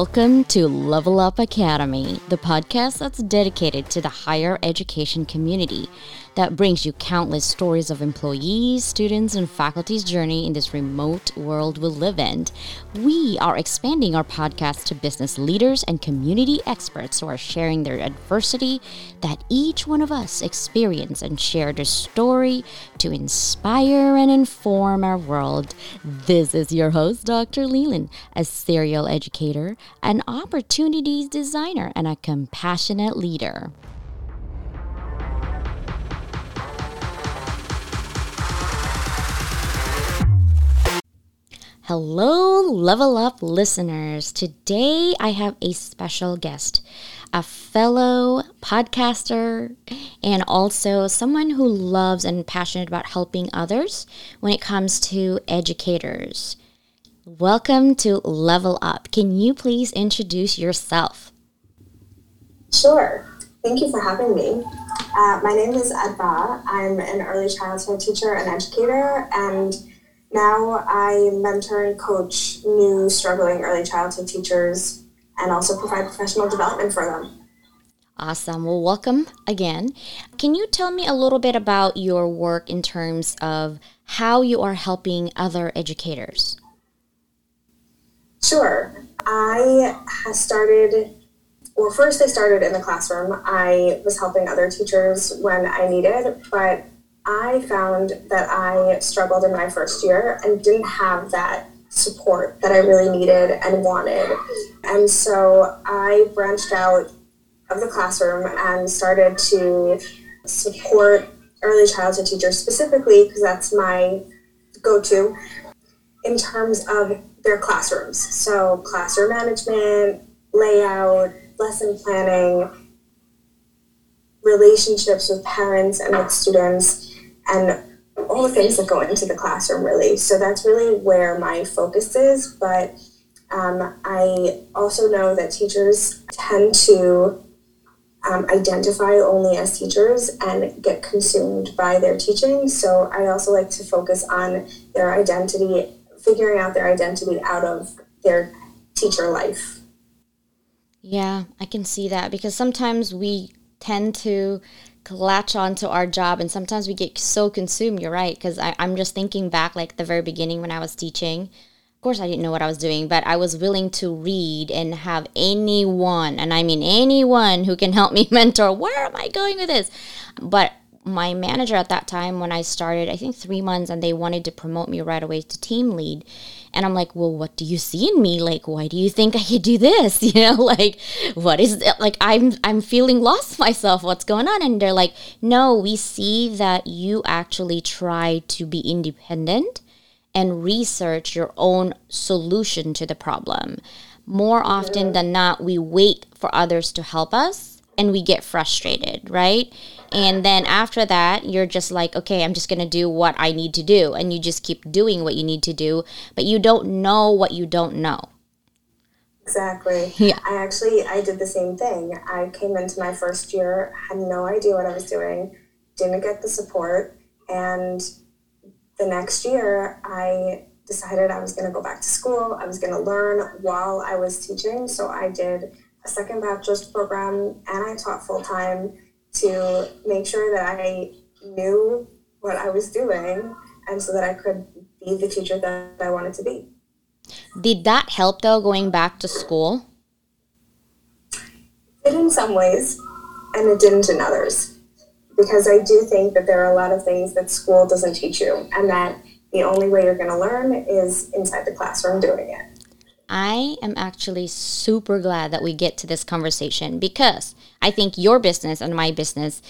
Welcome to Level Up Academy, the podcast that's dedicated to the higher education community that brings you countless stories of employees, students, and faculty's journey in this remote world we live in. We are expanding our podcast to business leaders and community experts who are sharing their adversity that each one of us experience and share their story to inspire and inform our world. This is your host, Dr. Leyland, a serial educator, an opportunities designer, and a compassionate leader. Hello, Level Up listeners. Today I have a special guest, a fellow podcaster, and also someone who loves and passionate about helping others when it comes to educators. Welcome to Level Up. Can you please introduce yourself? Sure. Thank you for having me. Uh, my name is Adva. I'm an early childhood teacher and educator, and now I mentor and coach new struggling early childhood teachers and also provide professional development for them. Awesome. Well, welcome again. Can you tell me a little bit about your work in terms of how you are helping other educators? Sure. I started, well, first I started in the classroom. I was helping other teachers when I needed, but I found that I struggled in my first year and didn't have that support that I really needed and wanted. And so I branched out of the classroom and started to support early childhood teachers specifically because that's my go to in terms of their classrooms. So, classroom management, layout, lesson planning, relationships with parents and with students and all the things that go into the classroom really so that's really where my focus is but um, i also know that teachers tend to um, identify only as teachers and get consumed by their teaching so i also like to focus on their identity figuring out their identity out of their teacher life. Yeah i can see that because sometimes we tend to latch on to our job and sometimes we get so consumed you're right because i'm just thinking back like the very beginning when i was teaching. Of course i didn't know what i was doing but i was willing to read and have anyone and i mean anyone who can help me mentor where am i going with this? But my manager at that time when I started, I think three months, and they wanted to promote me right away to team lead. And I'm like, well, what do you see in me? Like, why do you think I could do this? You know, like, what is it? Like, I'm I'm feeling lost myself. What's going on? And they're like, no, we see that you actually try to be independent and research your own solution to the problem. More often than not, we wait for others to help us and we get frustrated, right? And then after that, you're just like, okay, I'm just going to do what I need to do. And you just keep doing what you need to do, but you don't know what you don't know. Exactly. Yeah. I actually I did the same thing. I came into my first year, had no idea what I was doing, didn't get the support, and the next year I decided I was going to go back to school. I was going to learn while I was teaching, so I did a second bachelor's program and I taught full time to make sure that I knew what I was doing and so that I could be the teacher that I wanted to be. Did that help though going back to school? It in some ways and it didn't in others. Because I do think that there are a lot of things that school doesn't teach you and that the only way you're going to learn is inside the classroom doing it. I am actually super glad that we get to this conversation because I think your business and my business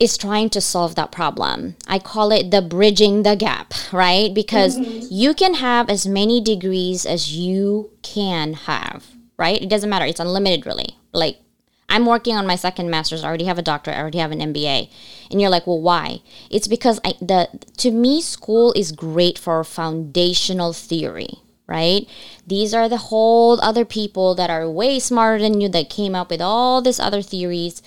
is trying to solve that problem. I call it the bridging the gap, right? Because mm-hmm. you can have as many degrees as you can have, right? It doesn't matter. It's unlimited, really. Like, I'm working on my second master's. I already have a doctorate. I already have an MBA. And you're like, well, why? It's because I, the to me, school is great for foundational theory, right? These are the whole other people that are way smarter than you that came up with all these other theories.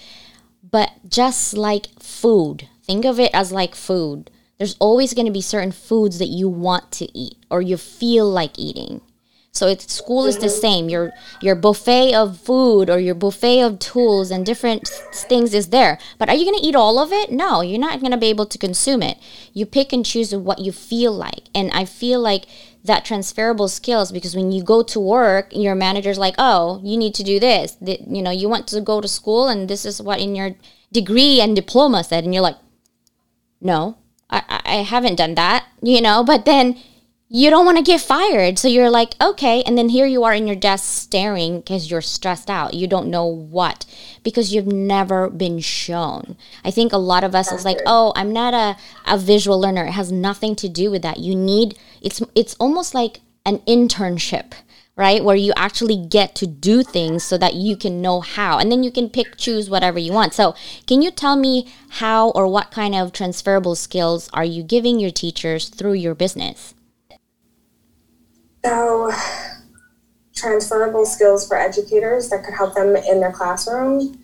But just like food, think of it as like food. There's always going to be certain foods that you want to eat or you feel like eating. So it's school is the same. Your your buffet of food or your buffet of tools and different things is there. But are you going to eat all of it? No, you're not going to be able to consume it. You pick and choose what you feel like. And I feel like that transferable skills because when you go to work, your manager's like, "Oh, you need to do this." You know, you want to go to school and this is what in your degree and diploma said and you're like, "No, I I haven't done that." You know, but then you don't want to get fired. So you're like, okay. And then here you are in your desk staring because you're stressed out. You don't know what because you've never been shown. I think a lot of us is like, oh, I'm not a, a visual learner. It has nothing to do with that. You need, it's, it's almost like an internship right? Where you actually get to do things so that you can know how. And then you can pick, choose whatever you want. So, can you tell me how or what kind of transferable skills are you giving your teachers through your business? So, transferable skills for educators that could help them in their classroom.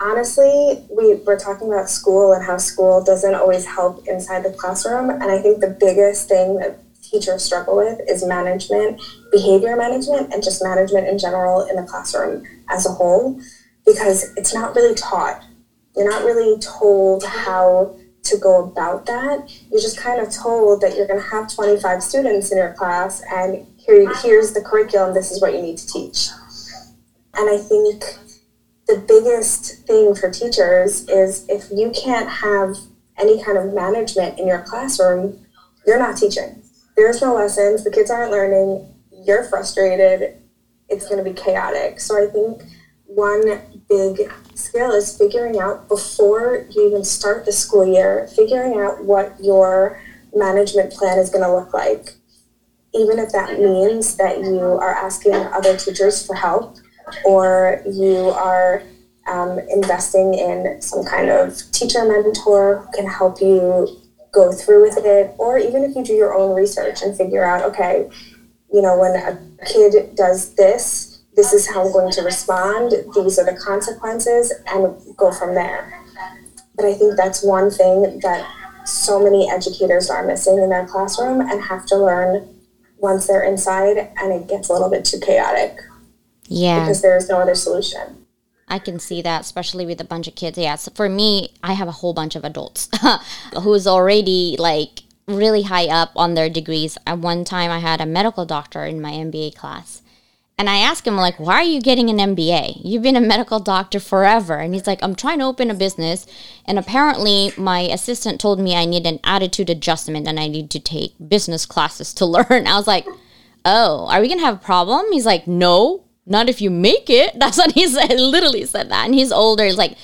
Honestly, we, we're talking about school and how school doesn't always help inside the classroom. And I think the biggest thing that teachers struggle with is management, behavior management, and just management in general in the classroom as a whole, because it's not really taught. You're not really told how to go about that. You're just kind of told that you're going to have 25 students in your class and here, here's the curriculum, this is what you need to teach. And I think the biggest thing for teachers is if you can't have any kind of management in your classroom, you're not teaching. There's no lessons, the kids aren't learning, you're frustrated, it's going to be chaotic. So I think one big skill is figuring out before you even start the school year, figuring out what your management plan is going to look like. Even if that means that you are asking other teachers for help or you are um, investing in some kind of teacher mentor who can help you go through with it, or even if you do your own research and figure out, okay, you know, when a kid does this, this is how I'm going to respond, these are the consequences, and go from there. But I think that's one thing that so many educators are missing in their classroom and have to learn once they're inside, and it gets a little bit too chaotic. Yeah. Because there is no other solution. I can see that, especially with a bunch of kids. Yeah, so for me, I have a whole bunch of adults who's already like really high up on their degrees. At one time, I had a medical doctor in my MBA class, and I asked him, like, why are you getting an MBA? You've been a medical doctor forever. And he's like, I'm trying to open a business. And apparently, my assistant told me I need an attitude adjustment and I need to take business classes to learn. I was like, oh, are we going to have a problem? He's like, no, not if you make it. That's what he said, literally said that. And he's older. He's like,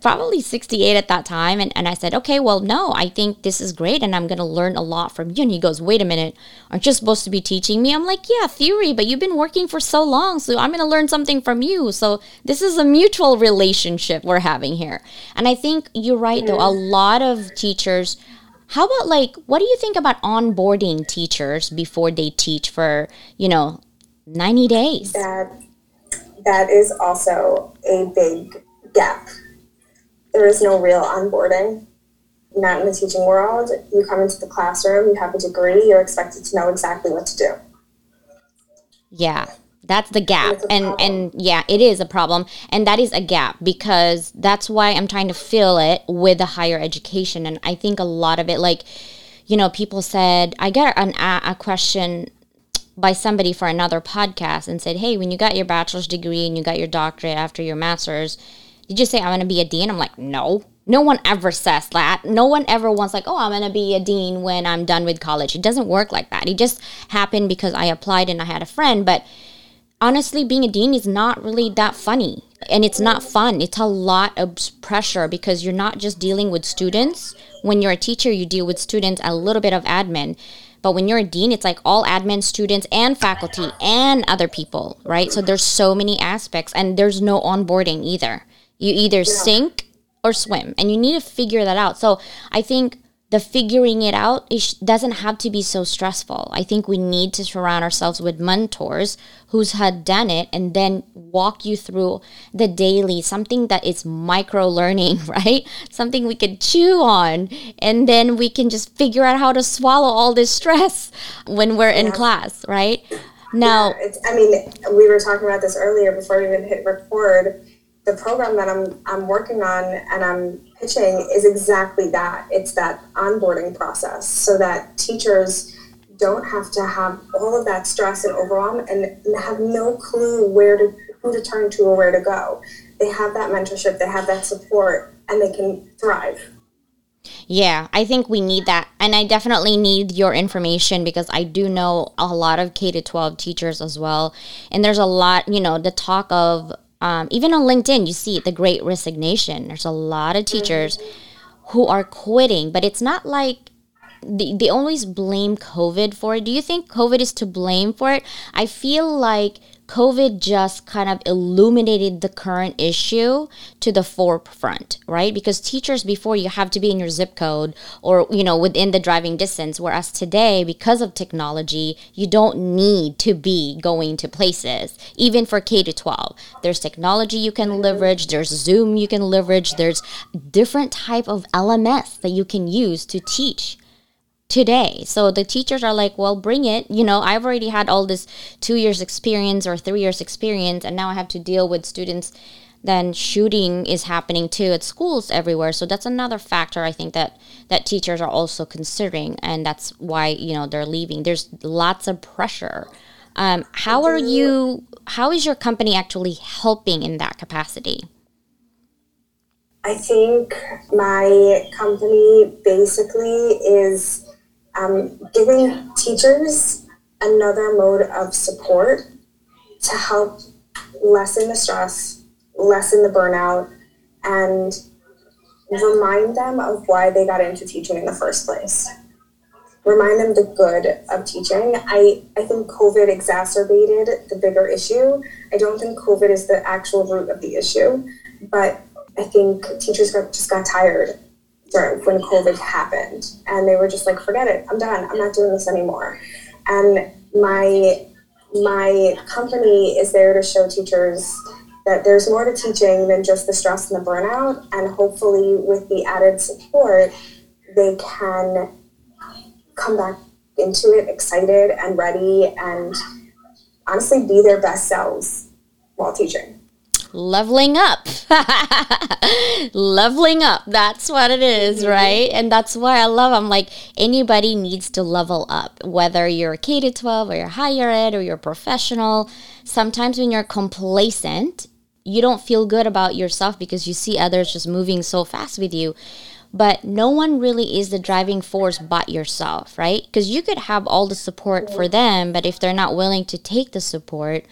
probably 68 at that time. And, and I said, okay, well, no, I think this is great and I'm going to learn a lot from you. And he goes, wait a minute, aren't you supposed to be teaching me? I'm like, yeah, theory, but you've been working for so long. So I'm going to learn something from you. So this is a mutual relationship we're having here. And I think you're right, though. A mm. lot of teachers, how about like, what do you think about onboarding teachers before they teach for, you know, 90 days? That, that is also a big gap there is no real onboarding. Not in the teaching world. You come into the classroom, you have a degree, you're expected to know exactly what to do. Yeah, that's the gap. And and yeah, it is a problem. And that is a gap because that's why I'm trying to fill it with the higher education. And I think a lot of it, like, you know, people said, I got an, a, a question by somebody for another podcast and said, hey, when you got your bachelor's degree and you got your doctorate after your master's, did just say I'm to be a dean? I'm like, no. No one ever says that. No one ever wants like, oh, I'm to be a dean when I'm done with college. It doesn't work like that. It just happened because I applied and I had a friend, but honestly, being a dean is not really that funny and it's not fun. It's a lot of pressure because you're not just dealing with students. When you're a teacher, you deal with students, a little bit of admin. But when you're a dean, it's like all admin students and faculty and other people, right? So there's so many aspects and there's no onboarding either. You either yeah. sink or swim, and you need to figure that out. So I think the figuring it out it doesn't have to be so stressful. I think we need to surround ourselves with mentors who's had done it and then walk you through the daily, something that is micro learning, right? Something we could chew on and then we can just figure out how to swallow all this stress when we're in class, right? Now, yeah, I mean, we were talking about this earlier before we even hit record. The program that I'm I'm working on and I'm pitching is exactly that. It's that onboarding process so that teachers don't have to have all of that stress and overwhelm and have no clue where to who to turn to or where to go. They have that mentorship, they have that support, and they can thrive. Yeah, I think we need that. And I definitely need your information because I do know a lot of K to 12 teachers as well. And there's a lot, you know, the talk of, um, even on LinkedIn, you see the great resignation. There's a lot of teachers mm-hmm. who are quitting, but it's not like they, they always blame COVID for it. Do you think COVID is to blame for it? I feel like COVID just kind of illuminated the current issue to the forefront, right? Because teachers before you have to be in your zip code or, you know, within the driving distance, whereas today, because of technology, you don't need to be going to places, even for K to 12. There's technology you can leverage, there's Zoom you can leverage, there's different type of LMS that you can use to teach today. So the teachers are like, well, bring it. You know, I've already had all this two years experience or three years experience, and now I have to deal with students. Then shooting is happening too at schools everywhere. So that's another factor I think that that teachers are also considering, and that's why you know they're leaving. There's lots of pressure. Um, how are you? How is your company actually helping in that capacity? I think my company basically is um, giving teachers another mode of support to help lessen the stress, lessen the burnout, and remind them of why they got into teaching in the first place. Remind them the good of teaching. I, I think COVID exacerbated the bigger issue. I don't think COVID is the actual root of the issue, but I think teachers got, just got tired when COVID happened, and they were just like, "Forget it, I'm done. I'm not doing this anymore." And my my company is there to show teachers that there's more to teaching than just the stress and the burnout, and hopefully, with the added support, they can come back into it excited and ready, and honestly, be their best selves while teaching leveling up. leveling up. That's what it is, mm-hmm. right? And that's why I love I'm like anybody needs to level up, whether you're K to 12 or you're higher ed or you're professional. Sometimes when you're complacent, you don't feel good about yourself because you see others just moving so fast with you. But no one really is the driving force but yourself, right? Because you could have all the support for them, but if they're not willing to take the support,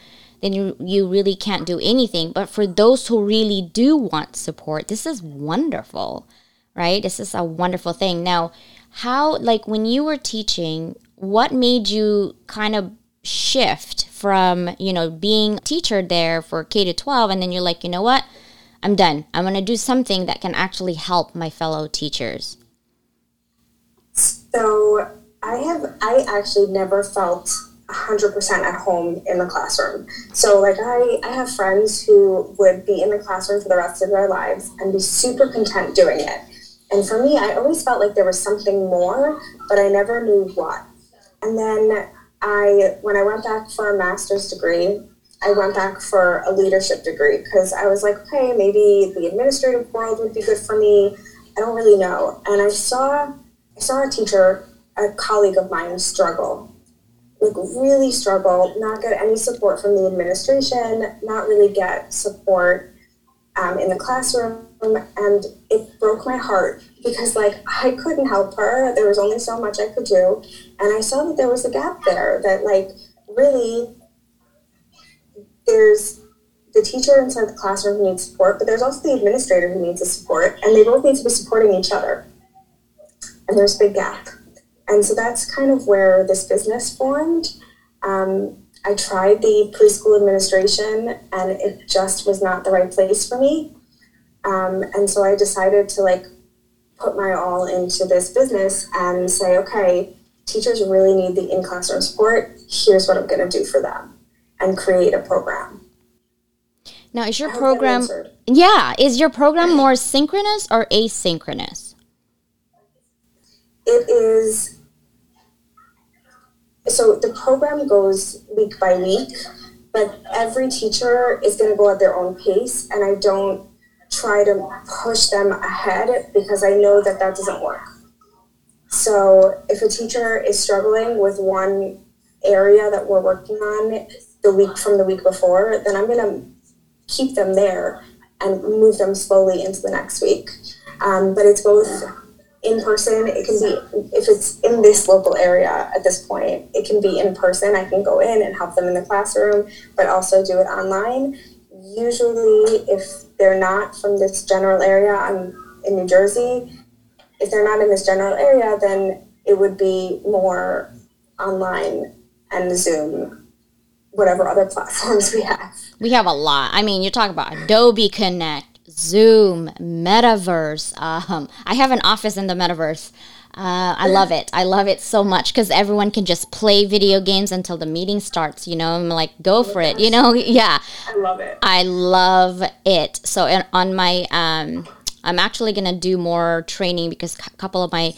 then you, you really can't do anything. But for those who really do want support, this is wonderful, right? This is a wonderful thing. Now, how, like, when you were teaching, what made you kind of shift from, you know, being teacher there for K to 12, and then you're like, you know what? I'm done. I'm going to do something that can actually help my fellow teachers. So I have, I actually never felt 100% at home in the classroom. So, like, I, I have friends who would be in the classroom for the rest of their lives and be super content doing it. And for me, I always felt like there was something more, but I never knew what. And then I, when I went back for a master's degree, I went back for a leadership degree because I was like, okay, maybe the administrative world would be good for me. I don't really know. And I saw, I saw a teacher, a colleague of mine, struggle like really struggle, not get any support from the administration, not really get support um, in the classroom, and it broke my heart because like I couldn't help her. There was only so much I could do, and I saw that there was a gap there. That like really, there's the teacher inside the classroom who needs support, but there's also the administrator who needs the support, and they both need to be supporting each other. And there's a big gap. And so that's kind of where this business formed. Um, I tried the preschool administration and it just was not the right place for me. Um, and so I decided to like put my all into this business and say, okay, teachers really need the in classroom support. Here's what I'm going to do for them and create a program. Now, is your program, yeah, is your program more synchronous or asynchronous? It is so the program goes week by week, but every teacher is going to go at their own pace, and I don't try to push them ahead because I know that that doesn't work. So if a teacher is struggling with one area that we're working on the week from the week before, then I'm going to keep them there and move them slowly into the next week. Um, but it's both in person. It can be if it's in this local area at this point. It can be in person. I can go in and help them in the classroom, but also do it online. Usually, if they're not from this general area, I'm in New Jersey. If they're not in this general area, then it would be more online and Zoom, whatever other platforms we have. We have a lot. I mean, you talk about Adobe Connect, Zoom, Metaverse. Um, I have an office in the Metaverse. Uh, I love it. I love it so much because everyone can just play video games until the meeting starts. You know, I'm like, go for it. You know, yeah. I love it. I love it. So on my, um, I'm actually gonna do more training because a couple of my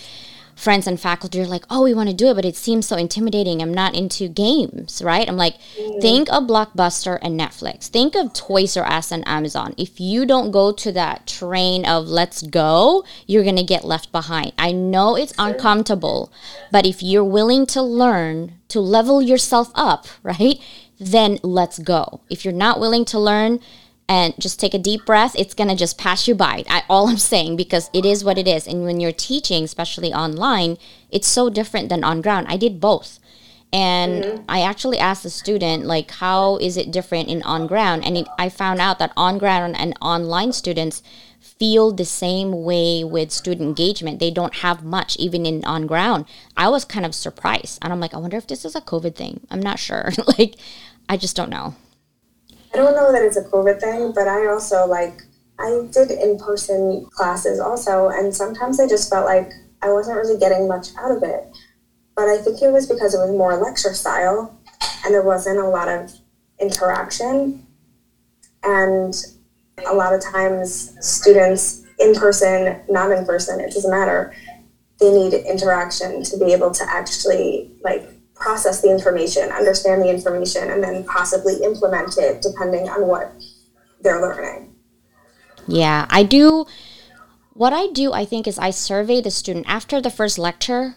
friends and faculty are like, oh, we want to do it, but it seems so intimidating. I'm not into games, right? I'm like, mm. think of Blockbuster and Netflix. Think of Toys R Us and Amazon. If you don't go to that train of let's go, you're going to get left behind. I know it's sure. uncomfortable, but if you're willing to learn to level yourself up, right? Then let's go. If you're not willing to learn, and just take a deep breath it's going to just pass you by. I, all i'm saying because it is what it is. And when you're teaching especially online it's so different than on ground. I did both. And mm-hmm. i actually asked the student like how is it different in on ground? And it, i found out that on ground and online students feel the same way with student engagement. They don't have much even in on ground. I was kind of surprised. And i'm like i wonder if this is a covid thing. I'm not sure. Like i just don't know I don't know that it's a COVID thing, but I also like I did in person classes also, and sometimes I just felt like I wasn't really getting much out of it. But I think it was because it was more lecture style and there wasn't a lot of interaction. And a lot of times, students in person, not in person, it doesn't matter, they need interaction to be able to actually like process the information, understand the information, and then possibly implement it depending on what they're learning. Yeah, I do. What I do, I think, is I survey the student after the first lecture.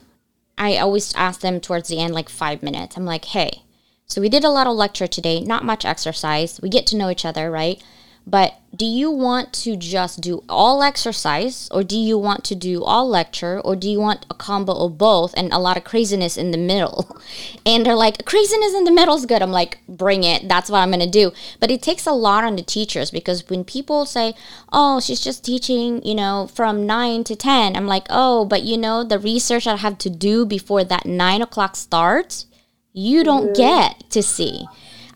I always ask them towards the end, like five minutes. I'm like, hey, so we did a lot of lecture today, not much exercise. We get to know each other, right? But do you want to just do all exercise or do you want to do all lecture or do you want a combo of both and a lot of craziness in the middle? And they're like, craziness in the middle is good. I'm like, bring it. That's what I'm going to do. But it takes a lot on the teachers because when people say, oh, she's just teaching, you know, from 9 to 10, I'm like, oh, but you know, the research I have to do before that 9 o'clock starts, you don't get to see.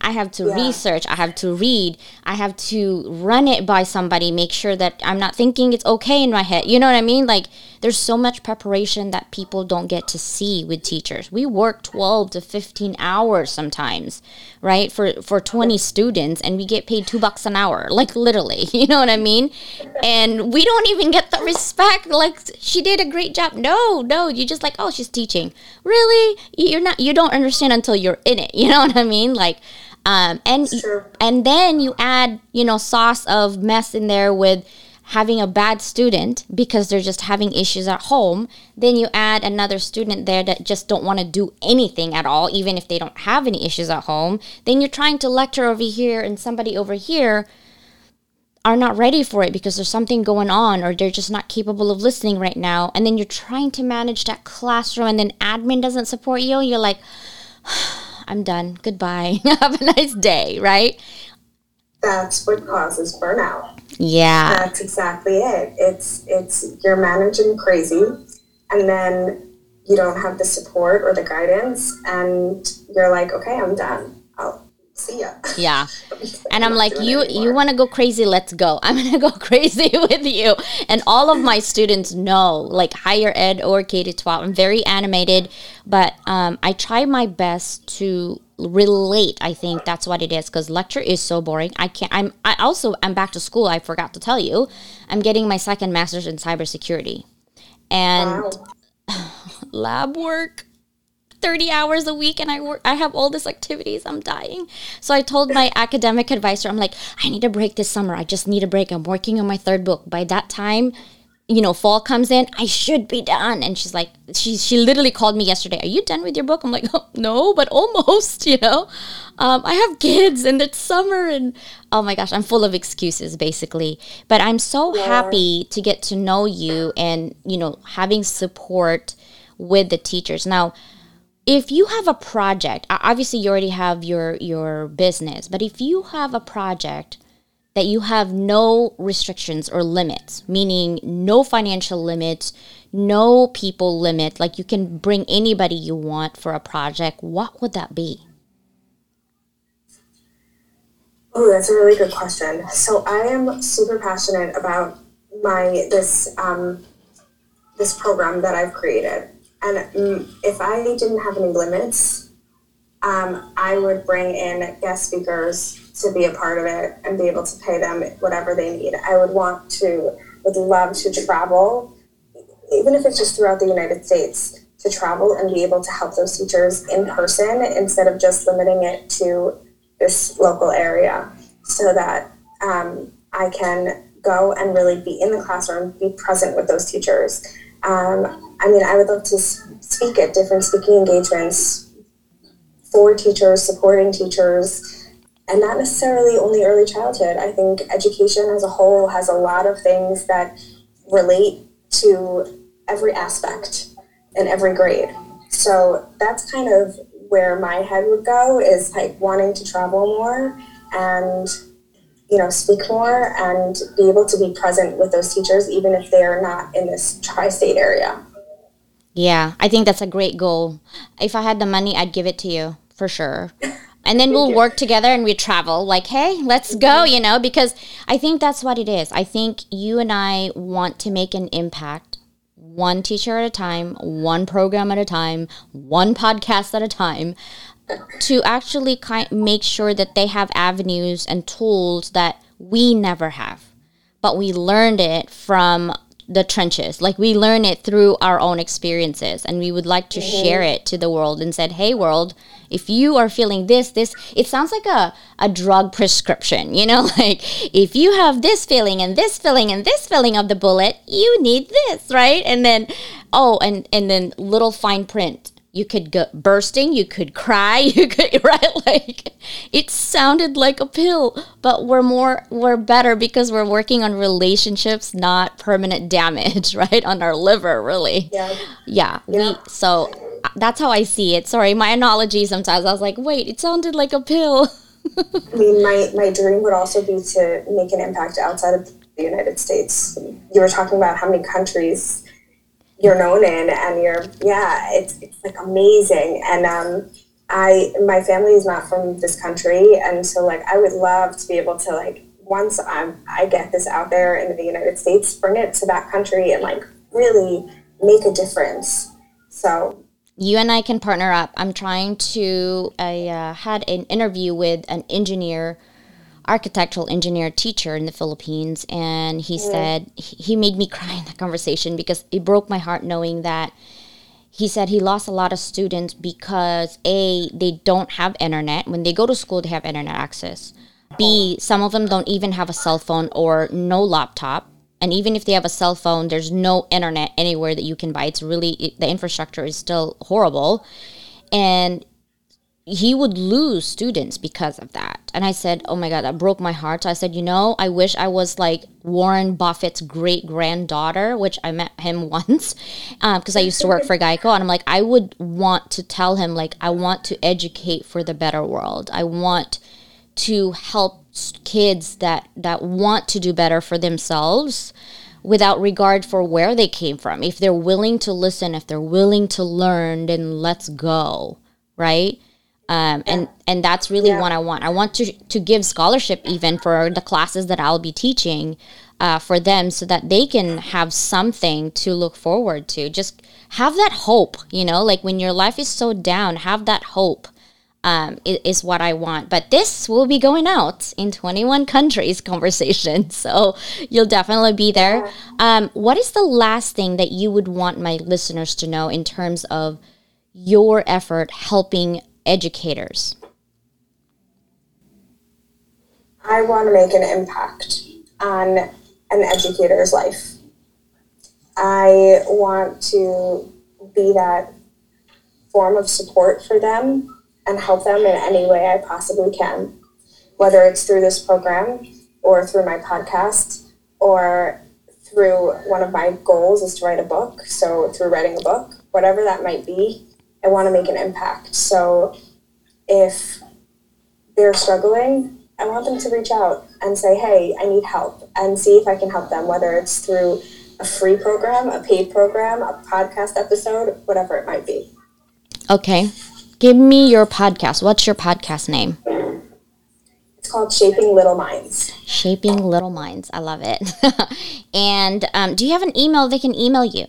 I have to yeah. research, I have to read, I have to run it by somebody, make sure that I'm not thinking it's okay in my head. You know what I mean? Like there's so much preparation that people don't get to see with teachers. We work 12 to 15 hours sometimes, right? For for 20 students and we get paid 2 bucks an hour, like literally. You know what I mean? And we don't even get the respect like she did a great job. No, no, you just like, "Oh, she's teaching." Really? You're not you don't understand until you're in it. You know what I mean? Like um, and and then you add you know sauce of mess in there with having a bad student because they're just having issues at home then you add another student there that just don't want to do anything at all even if they don't have any issues at home then you're trying to lecture over here and somebody over here are not ready for it because there's something going on or they're just not capable of listening right now and then you're trying to manage that classroom and then admin doesn't support you you're like I'm done. Goodbye. Have a nice day, right? That's what causes burnout. Yeah. That's exactly it. It's it's you're managing crazy and then you don't have the support or the guidance and you're like, okay, I'm done. I'll see ya. Yeah. and I'm, like, you you want to go crazy? Let's go. I'm going to go crazy with you. And all of my students know, like higher ed or K to 12. I'm very animated, but um, I try my best to relate i think that's what it is because lecture is so boring i can't i'm i also i'm back to school i forgot to tell you i'm getting my second master's in cybersecurity and wow. lab work 30 hours a week and I work I have all these activities. I'm dying. So I told my academic advisor, I'm like, I need a break this summer. I just need a break. I'm working on my third book. By that time, you know, fall comes in, I should be done. And she's like, she she literally called me yesterday. Are you done with your book? I'm like, oh, no, but almost. You know, um, I have kids and it's summer, and oh my gosh, I'm full of excuses basically. But I'm so yeah. happy to get to know you and you know having support with the teachers now. If you have a project, obviously you already have your your business, but if you have a project that you have no restrictions or limits, meaning no financial limits, no people limit, like you can bring anybody you want for a project, what would that be? Oh, that's a really good question. So I am super passionate about my this um, this program that I've created, and mm, if I didn't have any limits, um, I would bring in guest speakers to be a part of it and be able to pay them whatever they need. I would want to, would love to travel, even if it's just throughout the United States, to travel and be able to help those teachers in person instead of just limiting it to this local area so that um, I can go and really be in the classroom, be present with those teachers. Um, I mean, I would love to speak at different speaking engagements for teachers, supporting teachers, and not necessarily only early childhood. I think education as a whole has a lot of things that relate to every aspect and every grade. So that's kind of where my head would go is like wanting to travel more and you know speak more and be able to be present with those teachers even if they are not in this tri-state area. Yeah, I think that's a great goal. If I had the money, I'd give it to you for sure. And then we'll work together and we travel. Like hey let's go mm-hmm. you know because i think that's what it is. I think you and i want to make an impact one teacher at a time one program at a time one podcast at a time to actually kind make sure that they have avenues and tools that we never have. But we learned it from the trenches. Like we learn it through our own experiences and we would like to mm-hmm. share it to the world and said, "Hey world, if you are feeling this, this it sounds like a a drug prescription, you know, like if you have this feeling and this feeling and this feeling of the bullet, you need this, right? And then oh, and and then little fine print you could go bursting, you could cry, you could right like it sounded like a pill, but we're more we're better because we're working on relationships, not permanent damage, right? On our liver, really. Yeah. Yeah. yeah. We, so uh, that's how I see it. Sorry, my analogy sometimes I was like, wait, it sounded like a pill. I mean, my, my dream would also be to make an impact outside of the United States. You were talking about how many countries you're known in and you're yeah it's, it's like amazing. And um i my family is not from this country. And so like i would love to be able to like once i'm i get this out there in the united states bring it to that country and like really make a difference. So. You and i can partner up. I'm trying to i uh, had an interview with an engineer architectural engineer teacher in the Philippines, and he yeah. said he made me cry in that conversation because it broke my heart knowing that he said he lost a lot of students because a they don't have internet. When they go to school they have internet access. B some of them don't even have a cell phone or no laptop. And even if they have a cell phone there's no internet anywhere that you can buy. It's really it, the infrastructure is still horrible. And he would lose students because of that. And I said, Oh my God, that broke my heart. I said, You know, I wish I was like Warren Buffett's great granddaughter, which I met him once because um, I used to work for Geico. And I'm like, I would want to tell him, like, I want to educate for the better world. I want to help kids that, that want to do better for themselves without regard for where they came from. If they're willing to listen, if they're willing to learn, then let's go, right? Um, and and that's really yeah. what I want. I want to to give scholarship even for the classes that I'll be teaching uh, for them, so that they can have something to look forward to. Just have that hope, you know, like when your life is so down, have that hope. Um, is, what I want. But this will be going out in 21 countries conversation. So you'll definitely be there. Um, what is the last thing that you would want my listeners to know in terms of your effort helping educators? I want to make an impact on an educator's life. I want to be that form of support for them and help them in any way I possibly can, whether it's through this program or through my podcast or through one of my goals is to write a book. So, through writing a book, whatever that might be, I want to make an impact. So, if they're struggling, I want them to reach out and say, hey, I need help, and see if I can help them, whether it's through a free program, a paid program, a podcast episode, whatever it might be. Okay. Give me your podcast. What's your podcast name? It's called Shaping Little Minds. Shaping Little Minds. I love it. and um, do you have an email they can email you?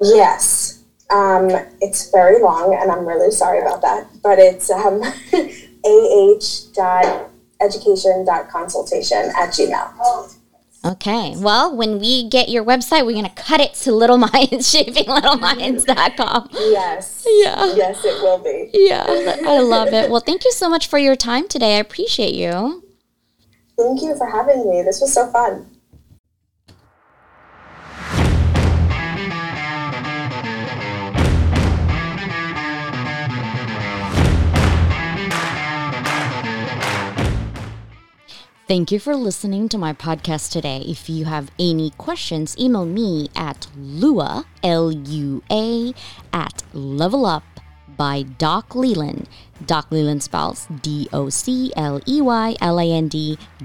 Yes. Um, it's very long, and I'm really sorry about that. But it's um, ah.education.consultation at gmail. Okay. Well, when we get your website, we're going to cut it to Little Minds, shapinglittleminds.com. Yes. Yeah. Yes, it will be. Yeah. I love it. Well, thank you so much for your time today. I appreciate you. Thank you for having me. This was so fun. Thank you for listening to my podcast today. If you have any questions, email me at lua, L-U-A, at level up by Doc Leyland. Doc Leyland spells D-O-C-L-E-Y-L-A-N-D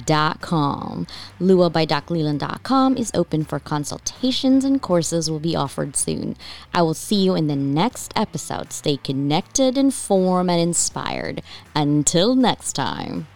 dot com. Lua by Doc Leyland dot com is open for consultations and courses will be offered soon. I will see you in the next episode. Stay connected, informed, and inspired. Until next time.